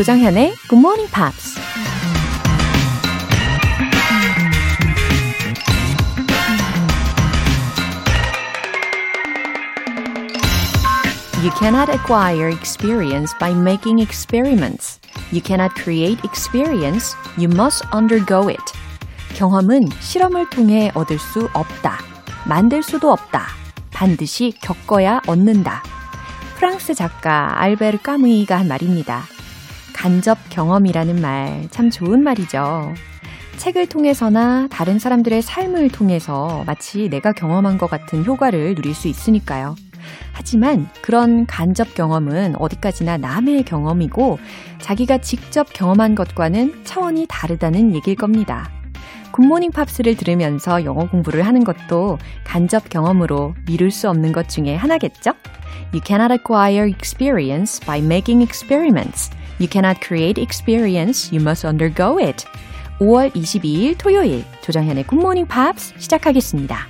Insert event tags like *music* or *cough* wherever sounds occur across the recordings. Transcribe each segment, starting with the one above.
조정현의 Good Morning Pops. You cannot acquire experience by making experiments. You cannot create experience. You must undergo it. 경험은 실험을 통해 얻을 수 없다. 만들 수도 없다. 반드시 겪어야 얻는다. 프랑스 작가 알베르 까무이가 한 말입니다. 간접 경험이라는 말 참 좋은 말이죠. 책을 통해서나 다른 사람들의 삶을 통해서 마치 내가 경험한 것 같은 효과를 누릴 수 있으니까요. 하지만 그런 간접 경험은 어디까지나 남의 경험이고 자기가 직접 경험한 것과는 차원이 다르다는 얘기일 겁니다. 굿모닝 팝스를 들으면서 영어 공부를 하는 것도 간접 경험으로 미룰 수 없는 것 중에 하나겠죠? You cannot acquire experience by making experiments. You cannot create experience. You must undergo it. 5월 22일 토요일 조정현의 굿모닝 팝스 시작하겠습니다.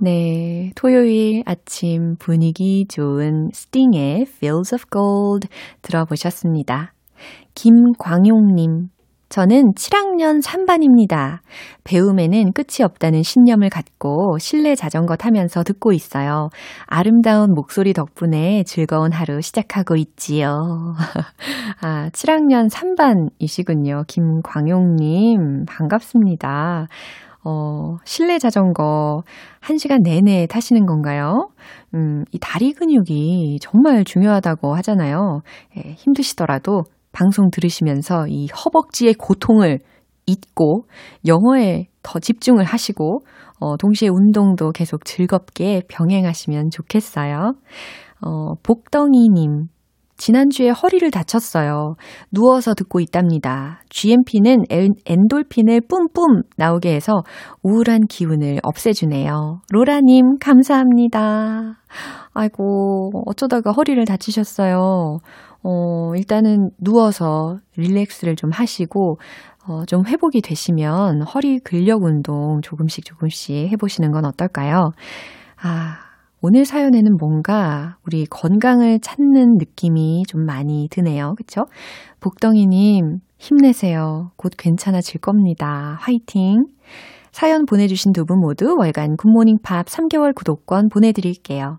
네, 토요일 아침 분위기 좋은 스팅의 Fields of Gold 들어보셨습니다. 김광용님, 저는 7학년 3반입니다. 배움에는 끝이 없다는 신념을 갖고 실내 자전거 타면서 듣고 있어요. 아름다운 목소리 덕분에 즐거운 하루 시작하고 있지요. *laughs* 아, 7학년 3반이시군요. 김광용님, 반갑습니다. 어, 실내 자전거 1시간 내내 타시는 건가요? 음, 이 다리 근육이 정말 중요하다고 하잖아요. 예, 힘드시더라도 방송 들으시면서 이 허벅지의 고통을 잊고 영어에 더 집중을 하시고 어, 동시에 운동도 계속 즐겁게 병행하시면 좋겠어요. 어, 복덩이님. 지난주에 허리를 다쳤어요. 누워서 듣고 있답니다. GMP는 엔돌핀을 뿜뿜 나오게 해서 우울한 기운을 없애주네요. 로라님, 감사합니다. 아이고, 어쩌다가 허리를 다치셨어요. 어, 일단은 누워서 릴렉스를 좀 하시고, 어, 좀 회복이 되시면 허리 근력 운동 조금씩 조금씩 해보시는 건 어떨까요? 아, 오늘 사연에는 뭔가 우리 건강을 찾는 느낌이 좀 많이 드네요. 그쵸? 복덩이님, 힘내세요. 곧 괜찮아질 겁니다. 화이팅! 사연 보내주신 두 분 모두 월간 굿모닝 팝 3개월 구독권 보내드릴게요.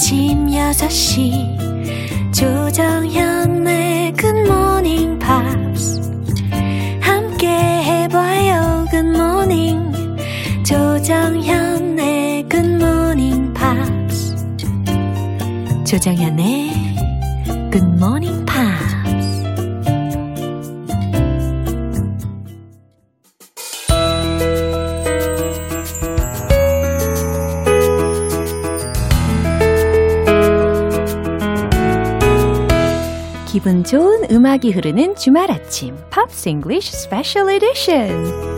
아침 6시 조정현의 굿모닝 팝스 함께 해봐요 굿모닝 조정현의 굿모닝 팝스 조정현의 굿모닝 기분 좋은 음악이 흐르는 주말 아침 팝스 잉글리쉬 스페셜 에디션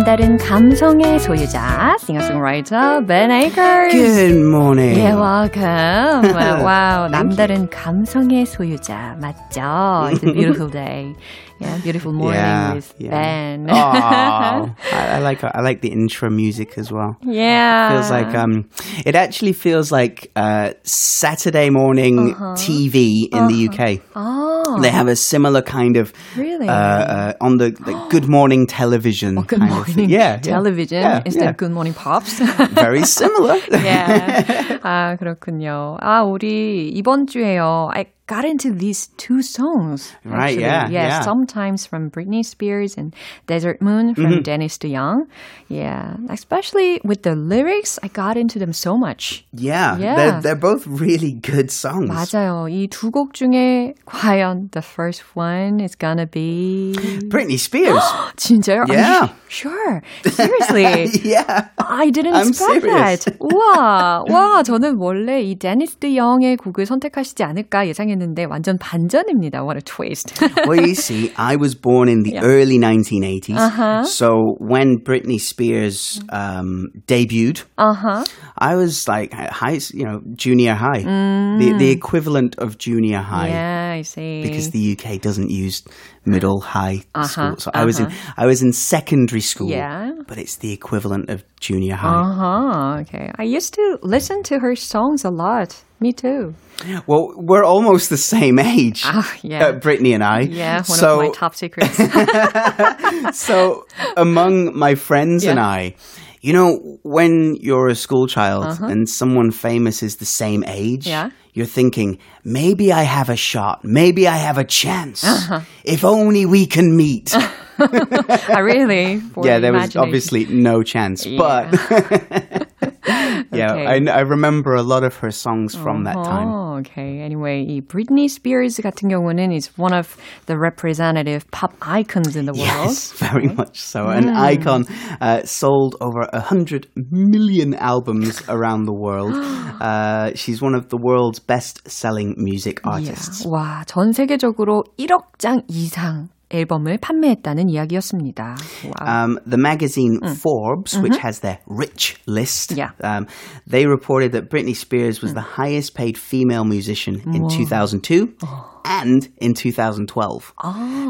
남다른 감성의 소유자, singer-songwriter Ben Akers. Good morning. Yeah, welcome. *laughs* wow, 남다른 감성의 소유자 맞죠? It's a beautiful *laughs* day. Yeah, beautiful morning Yeah, with yeah. Ben. Oh, *laughs* I, I like I like the intro music as well. yeah. Feels like um, it actually feels like uh, Saturday morning TV in the UK. Oh, They have a similar kind of Really? uh, uh, on the, the *gasps* Good Morning Television. good kind morning of, yeah, yeah. television Yeah, instead yeah. of good morning pops. *laughs* Very similar. *laughs* yeah. *laughs* 아, 그렇군요. 아, 우리 이번 주에요. I got into these two songs. Right, actually. yeah, yeah. yeah. Sometimes from Britney Spears and Desert Moon from Mm-hmm. Dennis DeYoung. Yeah. Especially with the lyrics, I got into them so much. Yeah, Yeah. They're, they're both really good songs. 맞아요. 이 두 곡 중에 과연 the first one is gonna be Britney Spears. *gasps* 진짜요? Are you Yeah. sure. Seriously. yeah. *laughs* I didn't I'm expect serious. that. 우와, 와, 저는 원래 이 데니스 드 영의 곡을 선택하시지 않을까 예상했는데 완전 반전입니다. What a twist. *laughs* well, you see, I was born in the early 1980s. So when Britney Spears um, debuted, uh-huh. I was like high, you know, junior high, the the equivalent of junior high. Yeah, I see. Because the UK doesn't use middle high Uh-huh, school, so I was in I was in secondary school. Yeah. but it's the equivalent of junior high. uh-huh. Okay. I used to listen to her songs a lot. Me too. Well, we're almost the same age, Ah, yeah. uh, Britney and I. Yeah, one so of my top secrets. *laughs* so among my friends and I, you know, when you're a school child and someone famous is the same age, Uh-huh. Yeah. you're thinking, maybe I have a shot, maybe I have a chance. Uh-huh. If only we can meet. *laughs* I really. Yeah, there was obviously no chance, but *laughs* *laughs* yeah, Okay. I, I remember a lot of her songs from that time. Oh, okay. Anyway, 이 Britney Spears 같은 경우는 is one of the representative pop icons in the world. Yes, *laughs* very much so. An Mm. icon uh, sold over a hundred million albums *gasps* around the world. *gasps* Uh, she's one of the world's best-selling music artists. Yeah. 와, 전 세계적으로 1억 장 이상 앨범을 판매했다는 이야기였습니다. 와우. Um, the magazine Forbes, which has their rich list, Mm. Mm-hmm. Yeah. um, they reported that Britney Spears was the highest paid female musician in 2002 Oh. and in 2012.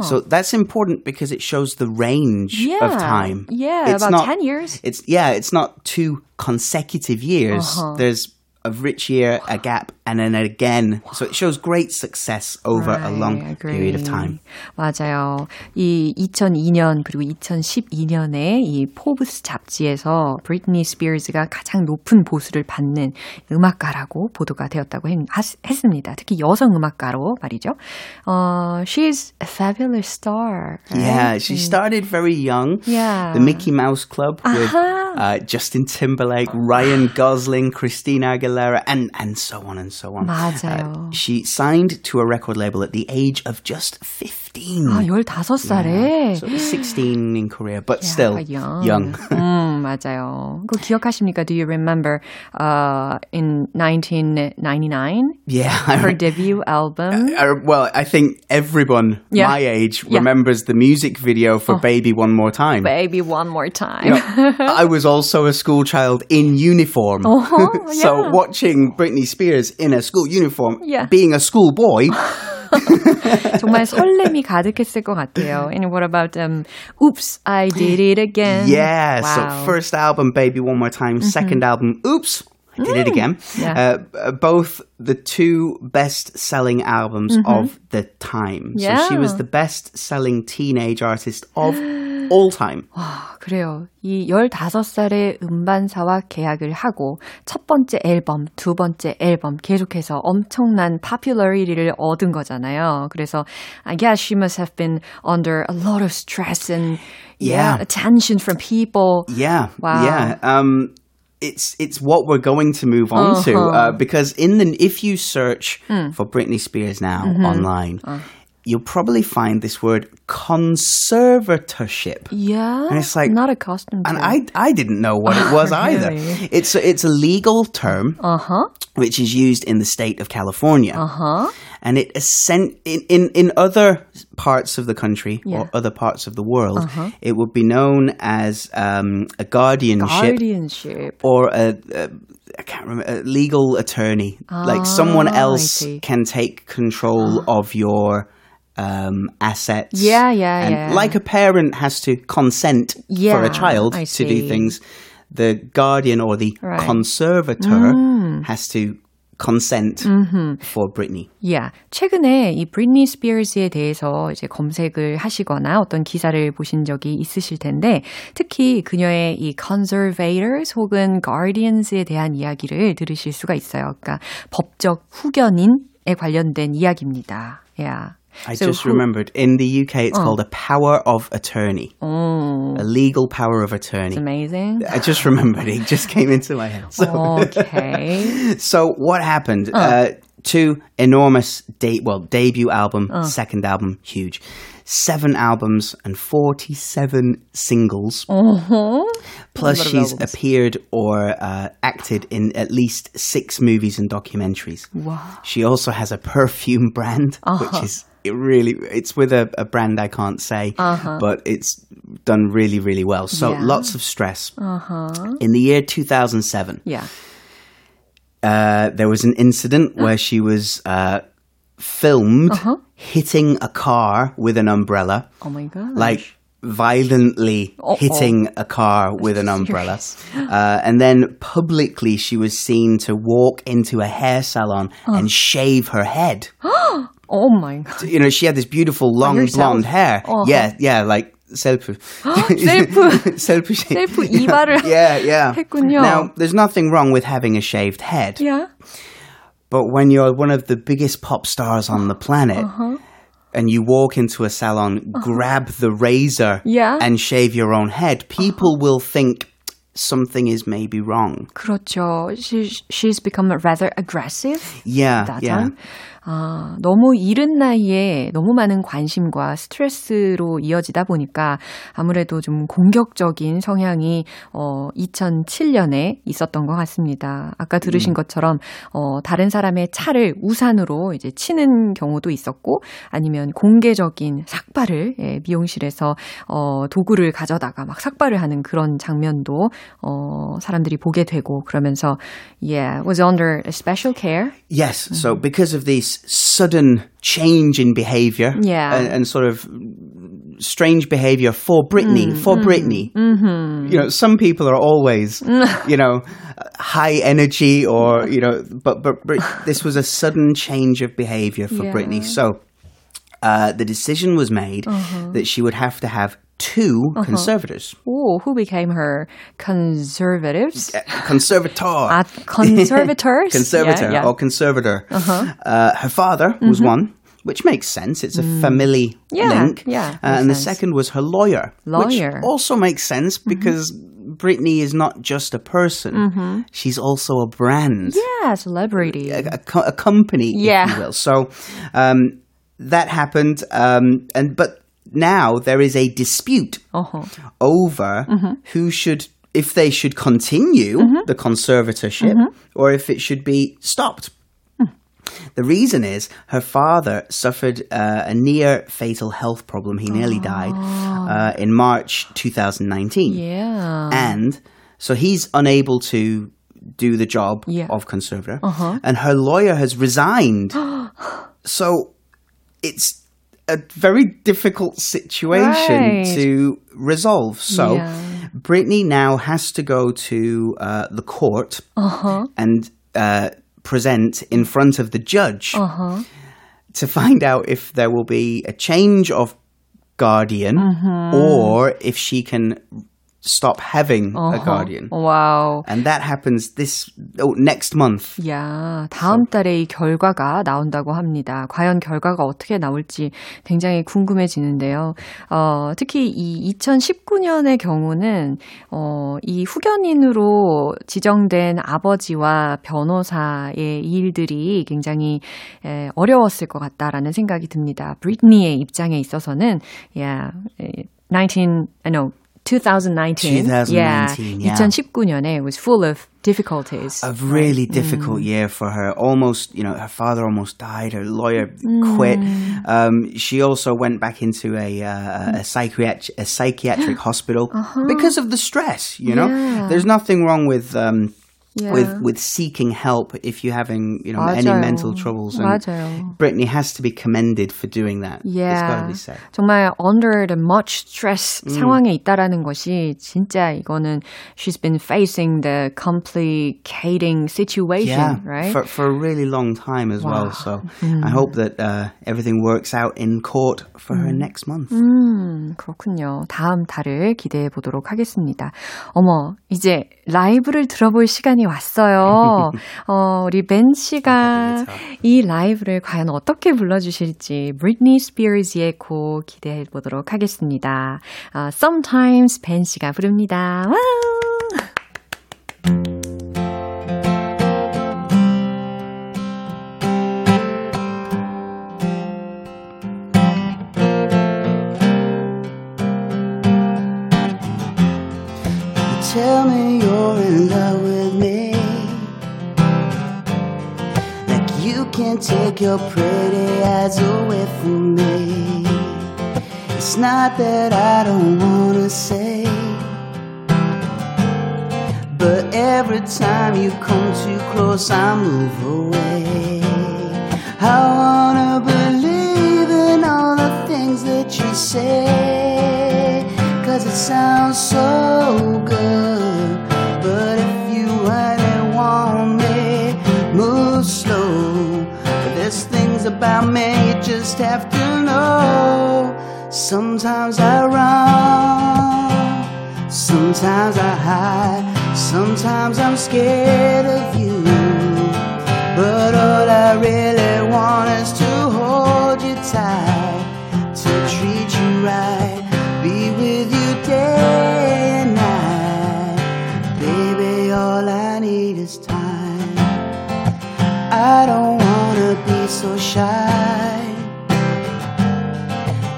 So that's important because it shows the range Yeah. of time. Yeah, It's about not- 10 years. It's yeah, it's not two consecutive years. Uh-huh. There's a rich year, a gap, and then again. So it shows great success over a long Right, period of agree. time. 맞아요. 이 2002년 그리고 2012년에 이 포브스 잡지에서 브리트니 스피어스가 가장 높은 보수를 받는 음악가라고 보도가 되었다고 했, 했습니다. 특히 여성 음악가로 말이죠. 어, she's a fabulous star. right? Yeah, she started very young. Yeah. The Mickey Mouse Club with uh, Justin Timberlake, Ryan Gosling, Christina Aguilera, and, and so on and so on. 맞아요. she signed to a record label at the age of just 15. 아, 15살에. So 16 in Korea, but still young. young. *laughs* 음, 맞아요. 그거 기억하십니까? Do you remember uh, in 1999 yeah. her debut album? Uh, well, I think everyone Yeah. my age Yeah. Oh. remembers the music video for Baby One More Time. Baby, one more time. You know, *laughs* I was also a school child in uniform. Uh-huh, *laughs* so yeah. watching Britney Spears in a school uniform, Yeah. being a school boy, *laughs* 정말 설렘이 가득했을 것 같아요. And what about um, Oops, I Did It Again? yeah. Wow. Mm-hmm. So first album, Baby One More Time. Second album, Oops. I did it again. Mm. Yeah. Uh, uh, both the two best-selling albums of the time. So she was Mm-hmm. Yeah. the best-selling teenage artist of *gasps* all time. 아, 그래요. 이 15살에 음반사와 계약을 하고 첫 번째 앨범, 두 번째 앨범 계속해서 엄청난 popularity를 얻은 거잖아요. 그래서 I guess she must have been under a lot of stress and yeah, Yeah. attention from people. Yeah, Wow. yeah. Um, it's it's what we're going to move on to Uh-huh. uh, because in the if you search Hmm. for Britney Spears now Mm-hmm. online, Uh. you'll probably find this word conservatorship. Yeah, And it's like- not accustomed And. I, I didn't know what it *laughs* was either. It's a, it's a legal term uh huh, which is used in the state of California. uh huh. And it in, in, in other parts of the country Yeah. Uh-huh. or other parts of the world, it would be known as um, a guardianship Guardianship. or a, a I can't remember a legal attorney. like someone Ah, else can take control of your um, assets. Yeah, yeah, and yeah. Like a parent has to consent for Yeah, a child I to do see. things, the guardian or the Right. Mm. conservator has to consent Mm-hmm. for Britney. Yeah. 최근에 이 브리트니 스피어스에 대해서 이제 검색을 하시거나 어떤 기사를 보신 적이 있으실 텐데 특히 그녀의 이 conservators 혹은 guardians에 대한 이야기를 들으실 수가 있어요. 그러니까 법적 후견인 에 관련된 이야기입니다. Yeah. I so just who, remembered in the UK it's uh, called a power of attorney. Oh. A legal power of attorney. It's amazing. I just remembered it just came into my head. *laughs* So, okay. *laughs* so what happened? Uh. Uh, two enormous date well debut album, second album, huge. Seven albums and 47 singles. Uh-huh. Plus, she's appeared or uh, acted in at least six movies and documentaries. Wow. She also has a perfume brand, uh-huh. which is it really it's with a, a brand I can't say, uh-huh. but it's done really really well. So yeah. lots of stress. Uh-huh. In the year 2007, yeah, uh, there was an incident where she was uh, filmed uh-huh. hitting a car with an umbrella. Oh my god! Like violently Uh-oh. hitting a car with an *laughs* umbrella. Uh, and then publicly, she was seen to walk into a hair salon uh. and shave her head. *gasps* *gasps* Oh my god. You know, she had this beautiful long blonde hair. Uh-huh. Yeah, yeah, like 셀프. *gasps* *laughs* *laughs* 셀프. *laughs* 셀프 셀프 이발을 yeah, yeah. 했군요. Now, there's nothing wrong with having a shaved head. Yeah. But when you're one of the biggest pop stars on the planet, uh-huh. and you walk into a salon, uh-huh. grab the razor, yeah. and shave your own head, people uh-huh. will think something is maybe wrong. 그렇죠. She, she's become rather aggressive. Yeah, that yeah. Time. 아, 너무 이른 나이에 너무 많은 관심과 스트레스로 이어지다 보니까 아무래도 좀 공격적인 성향이 어 2007년에 있었던 것 같습니다. 아까 들으신 음. 것처럼 어 다른 사람의 차를 우산으로 이제 치는 경우도 있었고 아니면 공개적인 삭발을 예, 미용실에서 어 도구를 가져다가 막 삭발을 하는 그런 장면도 어 사람들이 보게 되고 그러면서 yeah was under special care. Yes, so because of these sudden change in behavior yeah. and, and, sort of strange behavior for Britney, mm, for mm, Britney. Mm-hmm. You know, some people are always, *laughs* you know, high energy or, you know, but, but Brit- this was a sudden change of behavior for yeah. Britney. So, uh, the decision was made uh-huh. that she would have to have two uh-huh. conservators. Ooh, who became her conservatives? conservator. Uh, conservators? *laughs* conservator yeah, yeah. or conservator. Uh-huh. Uh, her father was mm-hmm. one. Which makes sense. It's a mm. family yeah, link. Yeah, uh, and the second was her lawyer. Lawyer. Which also makes sense mm-hmm. because Britney is not just a person. Mm-hmm. She's also a brand. Yeah, celebrity. A, a, a company, yeah. if you will. So um, that happened. Um, and But now there is a dispute uh-huh. over mm-hmm. who should, if they should continue mm-hmm. the conservatorship mm-hmm. or if it should be stopped. Hmm. The reason is her father suffered uh, a near fatal health problem. He nearly oh. died uh, in March 2019. Yeah. And so he's unable to do the job yeah. of conservator. Uh-huh. And her lawyer has resigned. *gasps* so it's a very difficult situation right. to resolve. So yeah. Britney now has to go to uh, the court uh-huh. and uh, present in front of the judge uh-huh. to find out if there will be a change of guardian mm-hmm. or if she can stop having uh-huh. a guardian. Wow. And that happens this oh, next month. 야, 다음 달에 이 결과가 나온다고 합니다. 과연 결과가 어떻게 나올지 굉장히 궁금해지는데요. 어, 특히 이 2019년의 경우는 어, 이 후견인으로 지정된 아버지와 변호사의 일들이 굉장히 에, 어려웠을 것 같다라는 생각이 듭니다. 브리트니의 입장에 있어서는 야, 19 no 2019. 2019. Yeah. yeah. 2019년에 it was full of difficulties. A really difficult mm. year for her. Almost, you know, her father almost died. Her lawyer mm. quit. Um, she also went back into a, uh, a, psychiatric, a psychiatric *gasps* hospital uh-huh. because of the stress, you know? Yeah. There's nothing wrong with... Um, yeah. with with seeking help if you're having you know 맞아요. any mental troubles. And Britney has to be commended for doing that. Yeah. It's got to be said. 정말 under the much stress mm. 상황에 있다라는 것이 진짜 이거는 she's been facing the complicating situation, yeah, right? For for a really long time as wow. well. So mm. I hope that uh, everything works out in court for mm. her next month. 음, 그렇군요. 다음 달을 기대해 보도록 하겠습니다. 어머, 이제 라이브를 들어볼 시간이 시간이 왔어요. *laughs* 어, 우리 벤 씨가 이 라이브를 과연 어떻게 불러주실지 브리트니 스피어스의 곡 기대해 보도록 하겠습니다. 어, Sometimes 벤 씨가 부릅니다. 와우! Can't take your pretty eyes away from me. It's not that I don't wanna say, but every time you come too close, I move away. I wanna believe in all the things that you say, cause it sounds so good. But about me you just have to know. Sometimes I run, sometimes I hide, sometimes I'm scared of you. But all I really want is to hold you tight, to treat you right, be with you day and night. Baby, all I need is time. I don't so shy.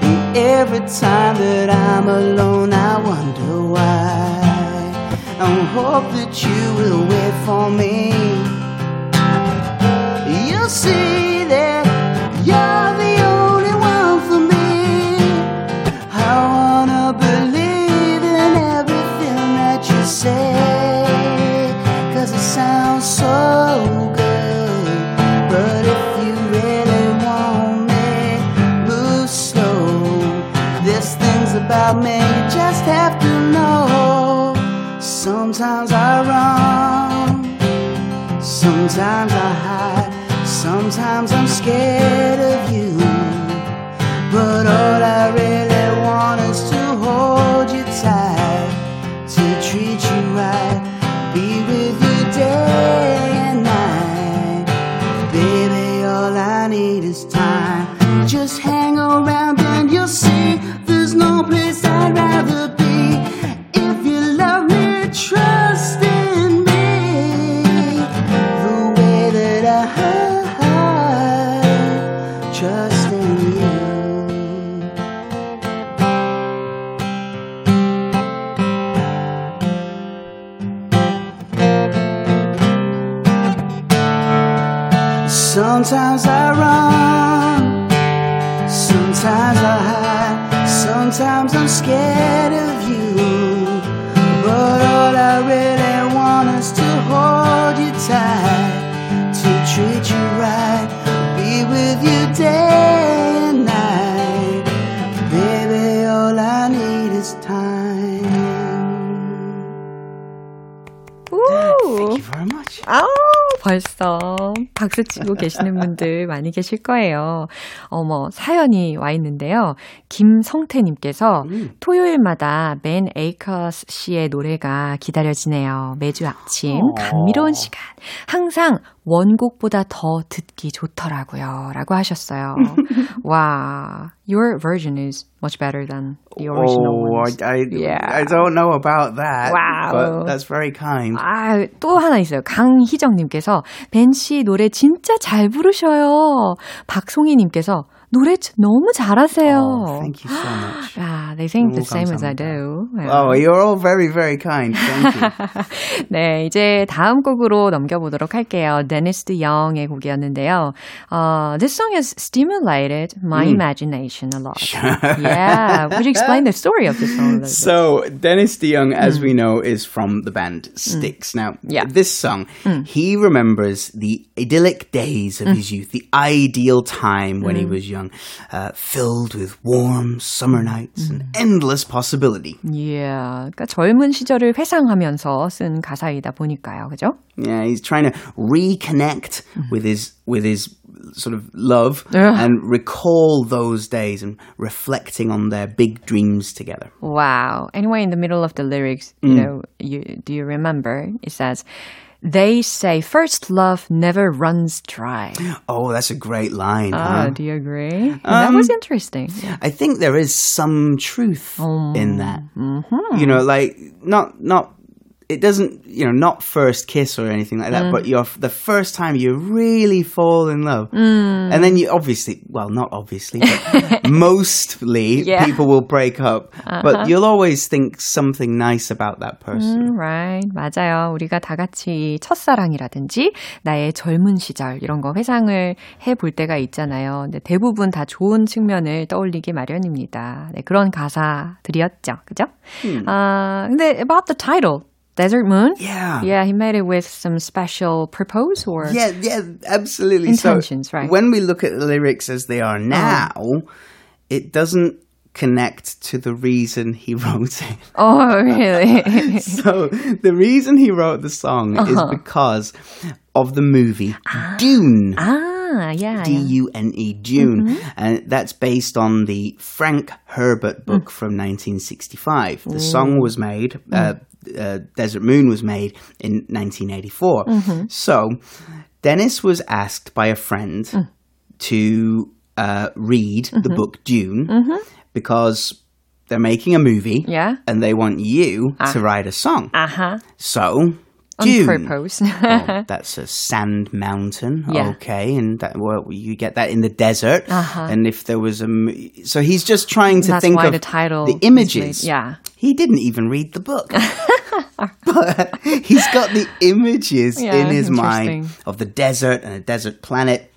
And every time that I'm alone, I wonder why. I hope that you will wait for me. Sometimes I run, sometimes I hide, sometimes I'm scared 박수 치고 계시는 분들 많이 계실 거예요. 어머, 사연이 와 있는데요. 김성태님께서 음. 토요일마다 맨 에이커스 씨의 노래가 기다려지네요. 매주 아침 어. 감미로운 시간. 항상 원곡보다 더 듣기 좋더라고요. 라고 하셨어요. 와, your version is much better than the original Oh, ones. I, I, Yeah. I don't know about that. Wow. But that's very kind. 아, 또 하나 있어요. 강희정님께서 벤씨 노래 진짜 잘 부르셔요. 박송희님께서 노래 참- 너무 잘하세요. Oh, thank you so much. 아, they think the 너무 same as I 감사합니다. do. 네. Oh, you're all very, very kind. Thank you. *laughs* 네, 이제 다음 곡으로 넘겨보도록 할게요. 데니스 영의 곡이었는데요. Uh, this song has stimulated my imagination a lot. Yeah, would you explain the story of this song? a little bit? So, Dennis DeYoung, as we know, is from the band Styx. Now, Yeah. this song, he remembers the idyllic days of his youth, the ideal time when he was young, uh, filled with warm summer nights and endless possibility. Yeah, 그러니까 젊은 시절을 회상하면서 쓴 가사이다 보니까요, 그죠? Yeah, he's trying to reconnect with his with his sort of love Yeah. and recall those days and reflecting on their big dreams together. Wow. Anyway, in the middle of the lyrics, you know, you do you remember? It says, They say first love never runs dry. Oh, that's a great line. Ah, huh? do you agree? Um, that was interesting. I think there is some truth Um, in that. mm-hmm. You know, like not not it doesn't you know not first kiss or anything like that, Mm. but you're the first time you really fall in love, Mm. and then you obviously well not obviously, but *laughs* mostly Yeah. Uh-huh. people will break up, but you'll always think something nice about that person. 음, right. 맞아요. 우리가 다 같이 첫사랑이라든지 나의 젊은 시절 이런 거 회상을 해 볼 때가 있잖아요. 근데 대부분 다 좋은 측면을 떠올리기 마련입니다. 네, 그런 가사들이었죠. 그죠? 아, 근데 about the title. Desert Moon? Yeah. Yeah, he made it with some special purpose or Yeah, yeah, absolutely. Intentions, so right. When we look at the lyrics as they are now, it doesn't connect to the reason he *laughs* wrote it. Oh, really? *laughs* So the reason he wrote the song is because of the movie Dune. ah, yeah. D. U N E Dune, and that's based on the Frank Herbert book from 1965. The song was made, uh, uh, Desert Moon was made in 1984. So Dennis was asked by a friend to uh, read the book Dune because they're making a movie Yeah. and they want you to write a song. Uh-huh. So On Dune. purpose. *laughs* Well, that's a sand mountain. Yeah. Okay, and that well, you get that in the desert. Uh-huh. And if there was a. so he's just trying to That's think of the title the images. yeah. he didn't even read the book, *laughs* *laughs* but he's got the images Yeah, in his mind of the desert and a desert planet.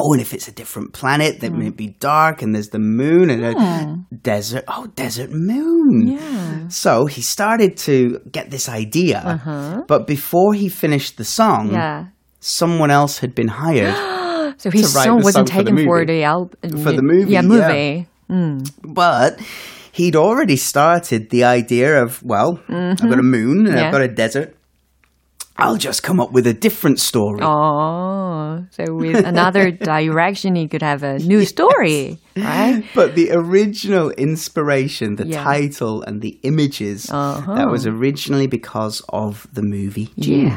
Oh, and if it's a different planet, that Hmm. may be dark, and there's the moon and a desert. Oh, desert moon. Yeah. So he started to get this idea, but before he finished the song, Uh-huh. Yeah. someone else had been hired. *gasps* So his write song the wasn't song taken for the album. For the movie, Yeah, yeah. movie. but he'd already started the idea of, well, I've got a moon and Mm-hmm. Yeah. I've got a desert. I'll just come up with a different story. Oh, so with another *laughs* direction, he could have a new story, right? But the original inspiration, the Yeah. title and the images, that was originally because of the movie. Yeah,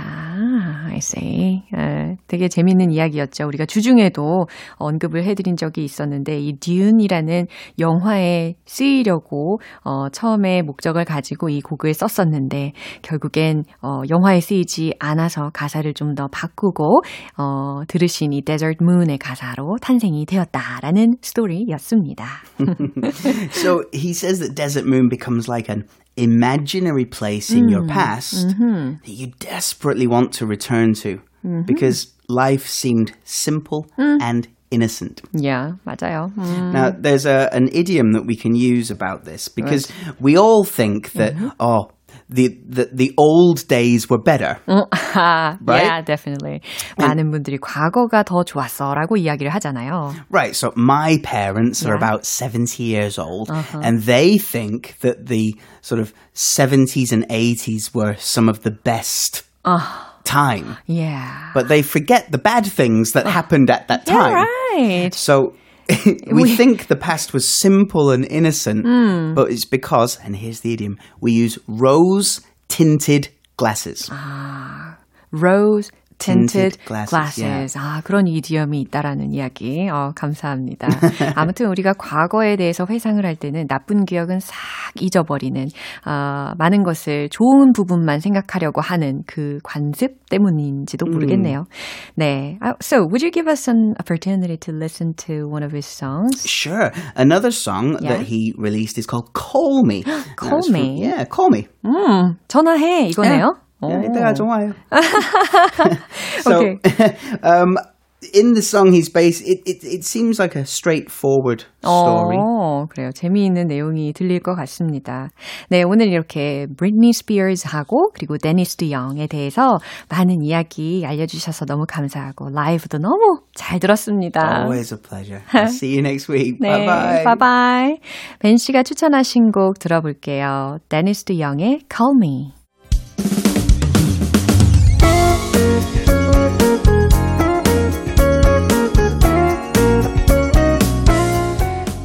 I see. 예, 되게 재밌는 이야기였죠. 우리가 주중에도 언급을 해드린 적이 있었는데 이 듀운이라는 영화에 쓰이려고 어, 처음에 목적을 가지고 이 곡을 썼었는데 결국엔 어, 영화에 쓰이지 않아서 가사를 좀 더 바꾸고 어, 들으신 이 Desert Moon의 가사로 탄생이 되었다라는 스토리 였습니다. *laughs* So he says that Desert Moon becomes like an imaginary place in Mm. your past Mm-hmm. that you desperately want to return to because life seemed simple Mm. and innocent. yeah, 맞아요. 음. Now, there's a, an idiom that we can use about this because we all think that, Mm-hmm. oh, the, the, the old days were better. *laughs* 아, Right? Yeah, definitely. 많은 분들이 과거가 더 좋았어라고 이야기를 하잖아요. Right, so my parents are Yeah. Uh-huh. about 70 years old, and they think that the sort of 70s and 80s were some of the best time. Yeah. But they forget the bad things that happened at that Yeah, time. right. So *laughs* we, think the past was simple and innocent, Hmm. but it's because, and here's the idiom, we use rose tinted glasses. Ah, rose tinted, glasses. 아, 그런 이디엄이 있다라는 이야기. 어, 감사합니다. 아무튼 우리가 과거에 대해서 회상을 할 때는 나쁜 기억은 싹 잊어버리는, 어, 많은 것을 좋은 부분만 생각하려고 하는 그 관습 때문인지도 모르겠네요. 네. Uh, So, would you give us an opportunity to listen to one of his songs? Sure. Another song Yeah. that he released is called Call Me. Call That's from- Me? yeah, Call Me. 음, 전화해. 이거네요. Yeah, 오. 이따가 좋아요. so, Okay. *laughs* um, in the song, he's based. It, it it seems like a straightforward story. 어, 그래요. 재미있는 내용이 들릴 것 같습니다. 네, 오늘 이렇게 브리트니 스피어스하고 그리고 드 영에 대해서 많은 이야기 알려주셔서 너무 감사하고 라이브도 너무 잘 들었습니다. Always a pleasure. I'll *laughs* see you next week. 네, Bye bye. 바이바이. 벤 씨가 추천하신 곡 들어볼게요. 드 영의 Call Me.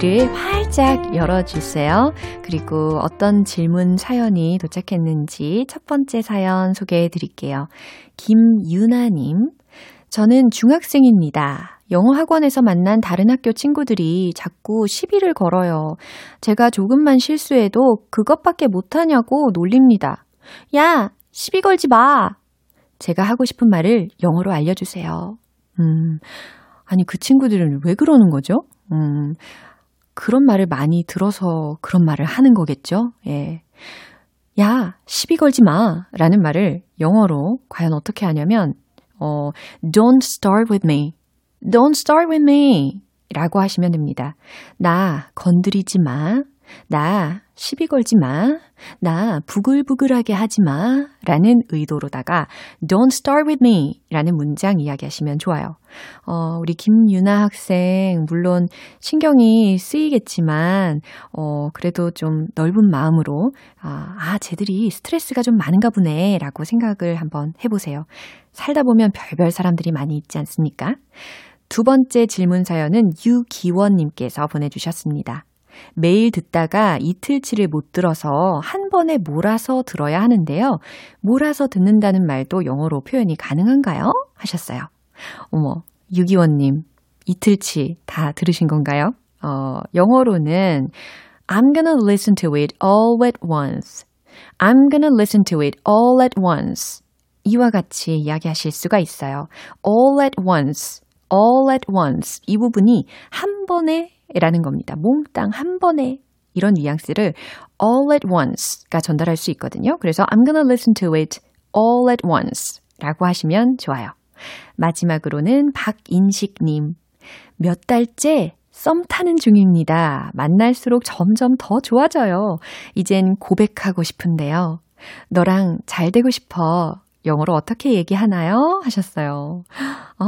귀를 활짝 열어주세요. 그리고 어떤 질문 사연이 도착했는지 첫 번째 사연 소개해 드릴게요. 김유나님, 저는 중학생입니다. 영어 학원에서 만난 다른 학교 친구들이 자꾸 시비를 걸어요. 제가 조금만 실수해도 그것밖에 못하냐고 놀립니다. 야, 시비 걸지 마! 제가 하고 싶은 말을 영어로 알려주세요. 음, 아니, 그 친구들은 왜 그러는 거죠? 음, 그런 말을 많이 들어서 그런 말을 하는 거겠죠? 예. 야, 시비 걸지 마. 라는 말을 영어로 과연 어떻게 하냐면, 어, don't start with me. don't start with me. 라고 하시면 됩니다. 나 건드리지 마. 나 시비 걸지 마. 나 부글부글하게 하지 마. 라는 의도로다가 don't start with me 라는 문장 이야기하시면 좋아요. 어, 우리 김유나 학생, 물론 신경이 쓰이겠지만, 어, 그래도 좀 넓은 마음으로, 아, 아, 쟤들이 스트레스가 좀 많은가 보네. 라고 생각을 한번 해보세요. 살다 보면 별별 사람들이 많이 있지 않습니까? 두 번째 질문 사연은 유기원님께서 보내주셨습니다. 매일 듣다가 이틀치를 못 들어서 한 번에 몰아서 들어야 하는데요. 몰아서 듣는다는 말도 영어로 표현이 가능한가요? 하셨어요. 어머, 유기원님, 이틀치 다 들으신 건가요? 어, 영어로는 I'm gonna listen to it all at once. I'm gonna listen to it all at once. 이와 같이 이야기하실 수가 있어요. all at once. all at once. 이 부분이 한 번에 라는 겁니다. 몽땅 한 번에 이런 뉘앙스를 all at once가 전달할 수 있거든요. 그래서 I'm gonna listen to it all at once 라고 하시면 좋아요. 마지막으로는 박인식님. 몇 달째 썸 타는 중입니다. 만날수록 점점 더 좋아져요. 이젠 고백하고 싶은데요. 너랑 잘 되고 싶어. 영어로 어떻게 얘기하나요? 하셨어요. 어,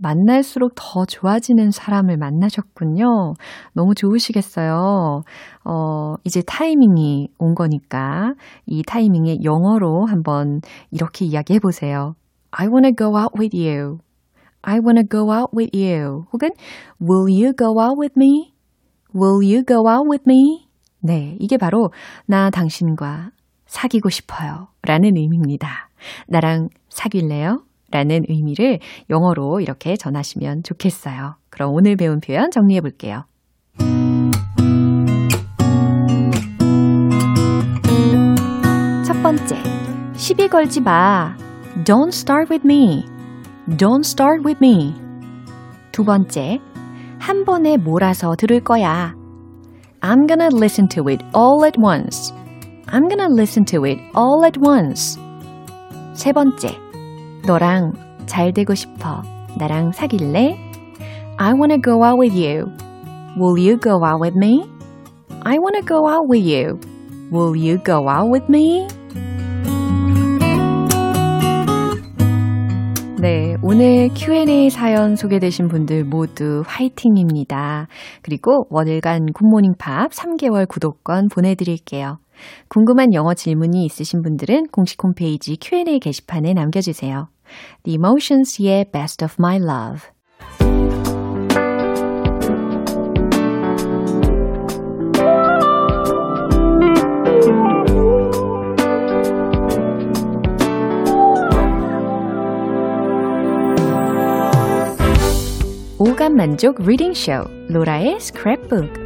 만날수록 더 좋아지는 사람을 만나셨군요. 너무 좋으시겠어요. 어, 이제 타이밍이 온 거니까 이 타이밍에 영어로 한번 이렇게 이야기해 보세요. I wanna go out with you. I wanna go out with you. 혹은 Will you go out with me? Will you go out with me? 네, 이게 바로 나 당신과 사귀고 싶어요. 라는 의미입니다. 나랑 사귈래요? 라는 의미를 영어로 이렇게 전하시면 좋겠어요. 그럼 오늘 배운 표현 정리해 볼게요. Don't start with me. Don't start with me. 두 번째, 한 번에 몰아서 들을 거야. I'm gonna listen to it all at once. I'm gonna listen to it all at once. 세 번째, 너랑 잘 되고 싶어. 나랑 사귈래? I wanna go out with you. Will you go out with me? I wanna go out with you. Will you go out with me? 네, 오늘 Q&A 사연 소개되신 분들 모두 화이팅입니다. 그리고 월간 굿모닝 팝 3개월 구독권 보내드릴게요. 궁금한 영어 질문이 있으신 분들은 공식 홈페이지 Q&A 게시판에 남겨주세요. The Emotions의 Best of My Love 오감 만족 리딩 쇼 로라의 스크랩북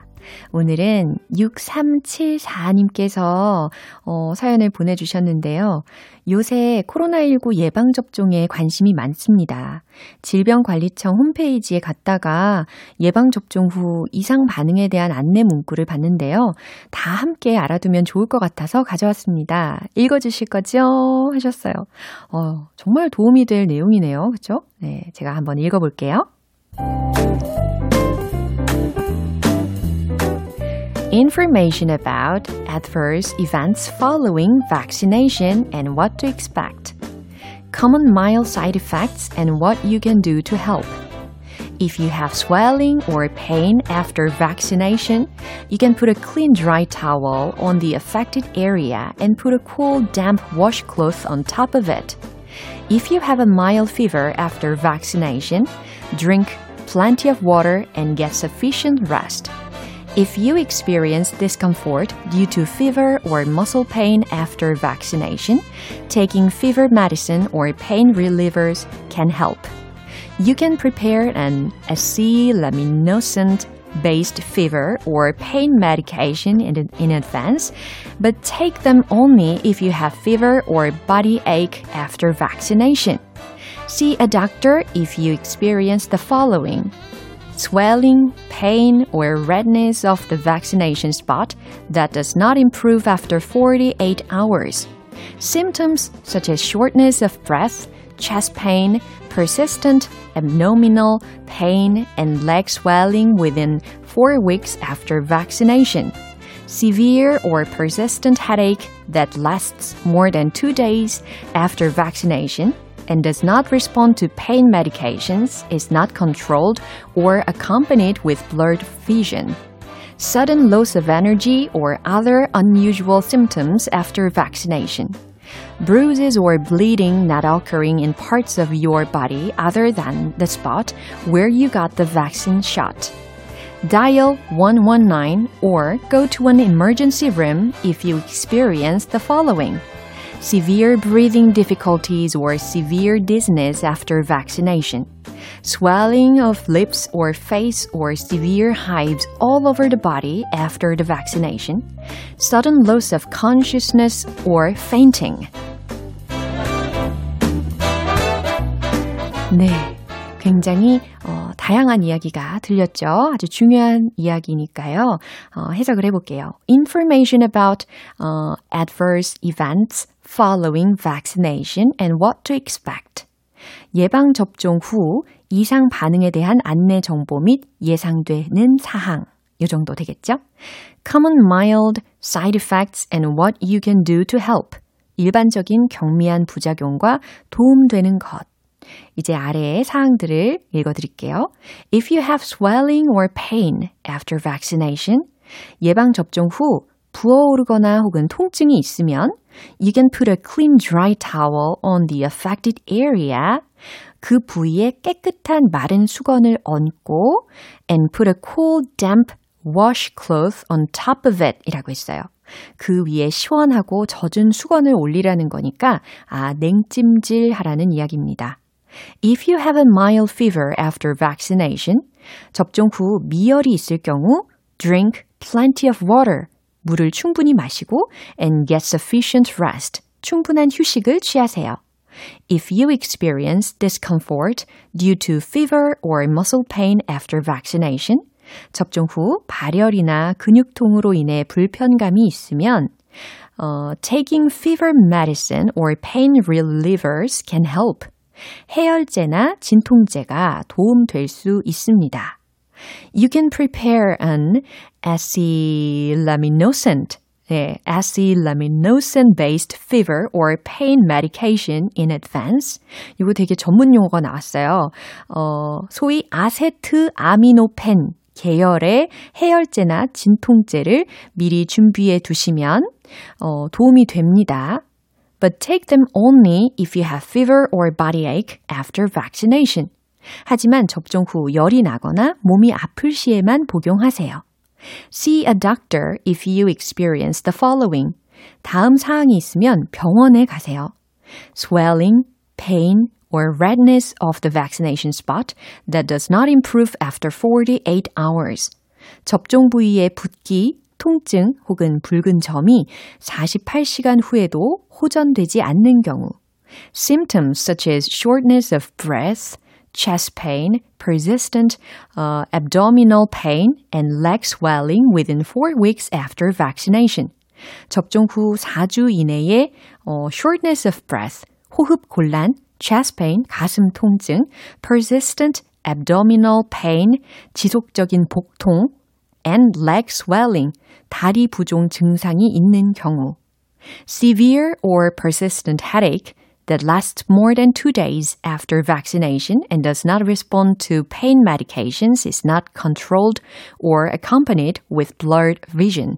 오늘은 6374님께서 어, 사연을 보내주셨는데요. 요새 코로나19 예방접종에 관심이 많습니다. 질병관리청 홈페이지에 갔다가 예방접종 후 이상 반응에 대한 안내 문구를 봤는데요. 다 함께 알아두면 좋을 것 같아서 가져왔습니다. 읽어주실 거죠? 하셨어요. 어, 정말 도움이 될 내용이네요. 그쵸? 네, 제가 한번 읽어볼게요. Information about adverse events following vaccination and what to expect. Common mild side effects and what you can do to help. If you have swelling or pain after vaccination, you can put a clean dry towel on the affected area and put a cool damp washcloth on top of it. If you have a mild fever after vaccination, drink plenty of water and get sufficient rest. If you experience discomfort due to fever or muscle pain after vaccination, taking fever medicine or pain relievers can help. You can prepare an acetaminophen based fever or pain medication in, in advance, but take them only if you have fever or body ache after vaccination. See a doctor if you experience the following swelling, pain, or redness of the vaccination spot that does not improve after 48 hours. Symptoms such as shortness of breath, chest pain, persistent abdominal pain, and leg swelling within four weeks after vaccination. Severe or persistent headache that lasts more than two days after vaccination and does not respond to pain medications is not controlled or accompanied with blurred vision. Sudden loss of energy or other unusual symptoms after vaccination. Bruises or bleeding not occurring in parts of your body other than the spot where you got the vaccine shot. Dial 119 or go to an emergency room if you experience the following severe breathing difficulties or severe dizziness after vaccination, swelling of lips or face or severe hives all over the body after the vaccination, sudden loss of consciousness or fainting. 네. 굉장히 어, 다양한 이야기가 들렸죠. 아주 중요한 이야기니까요. 어, 해석을 해볼게요. Information about uh, adverse events following vaccination and what to expect. 예방 접종 후 이상 반응에 대한 안내 정보 및 예상되는 사항. 이 정도 되겠죠? Common mild side effects and what you can do to help. 일반적인 경미한 부작용과 도움되는 것. 이제 아래의 사항들을 읽어 드릴게요. If you have swelling or pain after vaccination, 예방 접종 후 부어오르거나 혹은 통증이 있으면 you can put a clean dry towel on the affected area. 그 부위에 깨끗한 마른 수건을 얹고 and put a cool damp washcloth on top of it 이라고 했어요. 그 위에 시원하고 젖은 수건을 올리라는 거니까 아 냉찜질 하라는 이야기입니다. If you have a mild fever after vaccination, 접종 후 미열이 있을 경우 drink plenty of water. 물을 충분히 마시고 and get sufficient rest. 충분한 휴식을 취하세요. If you experience discomfort due to fever or muscle pain after vaccination, 접종 후 발열이나 근육통으로 인해 불편감이 있으면 uh, taking fever medicine or pain relievers can help. 해열제나 진통제가 도움될 수 있습니다. You can prepare an acetaminophen 네, acetaminophen based fever or pain medication in advance. 이거 되게 전문 용어가 나왔어요. 어, 소위 아세트아미노펜 계열의 해열제나 진통제를 미리 준비해 두시면 어, 도움이 됩니다. but take them only if you have fever or body ache after vaccination. 하지만 접종 후 열이 나거나 몸이 아플 시에만 복용하세요. See a doctor if you experience the following. 다음 사항이 있으면 병원에 가세요. Swelling, pain, or redness of the vaccination spot that does not improve after 48 hours. 접종 부위에 붓기, 통증 혹은 붉은 점이 48시간 후에도 호전되지 않는 경우, symptoms such as shortness of breath, chest pain, persistent uh, abdominal pain, and leg swelling within four weeks after vaccination. 접종 후 4주 이내에 어, shortness of breath, 호흡 곤란, chest pain, 가슴 통증, persistent abdominal pain, 지속적인 복통, and leg swelling, 다리 부종 증상이 있는 경우. Severe or persistent headache that lasts more than two days after vaccination and does not respond to pain medications is not controlled or accompanied with blurred vision.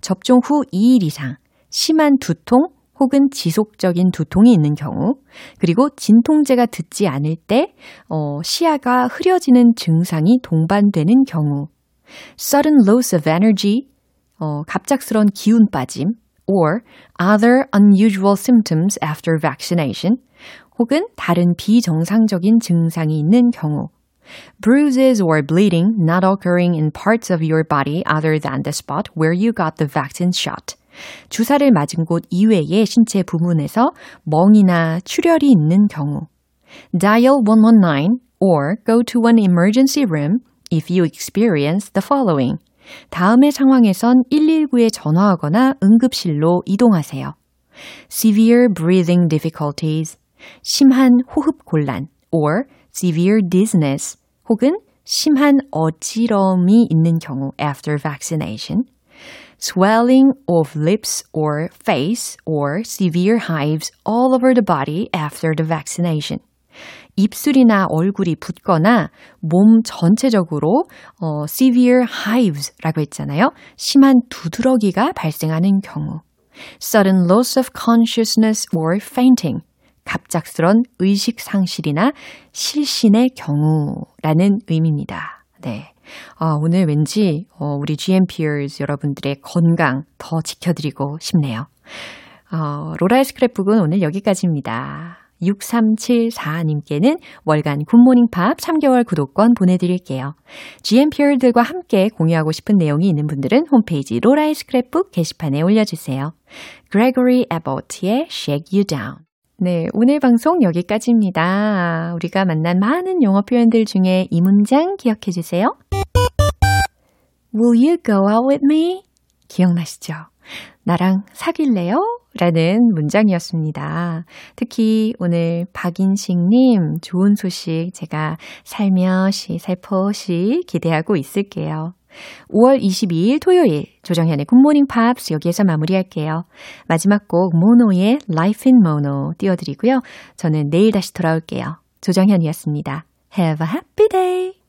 접종 후 2일 이상 심한 두통 혹은 지속적인 두통이 있는 경우, 그리고 진통제가 듣지 않을 때 어, 시야가 흐려지는 증상이 동반되는 경우, sudden loss of energy, 어, 갑작스런 기운 빠짐, or other unusual symptoms after vaccination, 혹은 다른 비정상적인 증상이 있는 경우, bruises or bleeding not occurring in parts of your body other than the spot where you got the vaccine shot. 주사를 맞은 곳 이외의 신체 부분에서 멍이나 출혈이 있는 경우. Dial 119 or go to an emergency room if you experience the following. 다음의 상황에선 119에 전화하거나 응급실로 이동하세요. severe breathing difficulties, 심한 호흡 곤란, or severe dizziness, 혹은 심한 어지러움이 있는 경우 after vaccination, swelling of lips or face, or severe hives all over the body after the vaccination. 입술이나 얼굴이 붓거나 몸 전체적으로 어, severe hives라고 했잖아요. 심한 두드러기가 발생하는 경우. sudden loss of consciousness or fainting. 갑작스런 의식 상실이나 실신의 경우라는 의미입니다. 네. 아, 오늘 왠지 어, 우리 GMPers 여러분들의 건강 더 지켜드리고 싶네요. 어, 로라의 스크랩북은 오늘 여기까지입니다. 6374님께는 월간 굿모닝 팝 3개월 구독권 보내드릴게요. GMPR들과 함께 공유하고 싶은 내용이 있는 분들은 홈페이지 로라의 스크랩북 게시판에 올려주세요. Gregory Abbott의 Shake You Down. 네, 오늘 방송 여기까지입니다. 우리가 만난 많은 영어 표현들 중에 이 문장 기억해 주세요. Will you go out with me? 기억나시죠? 나랑 사귈래요? 라는 문장이었습니다. 특히 오늘 박인식님 좋은 소식 제가 살며시 살포시 기대하고 있을게요. 5월 22일 토요일 조정현의 굿모닝 팝스 여기에서 마무리할게요. 마지막 곡 모노의 Life in Mono 띄워드리고요. 저는 내일 다시 돌아올게요. 조정현이었습니다. Have a happy day!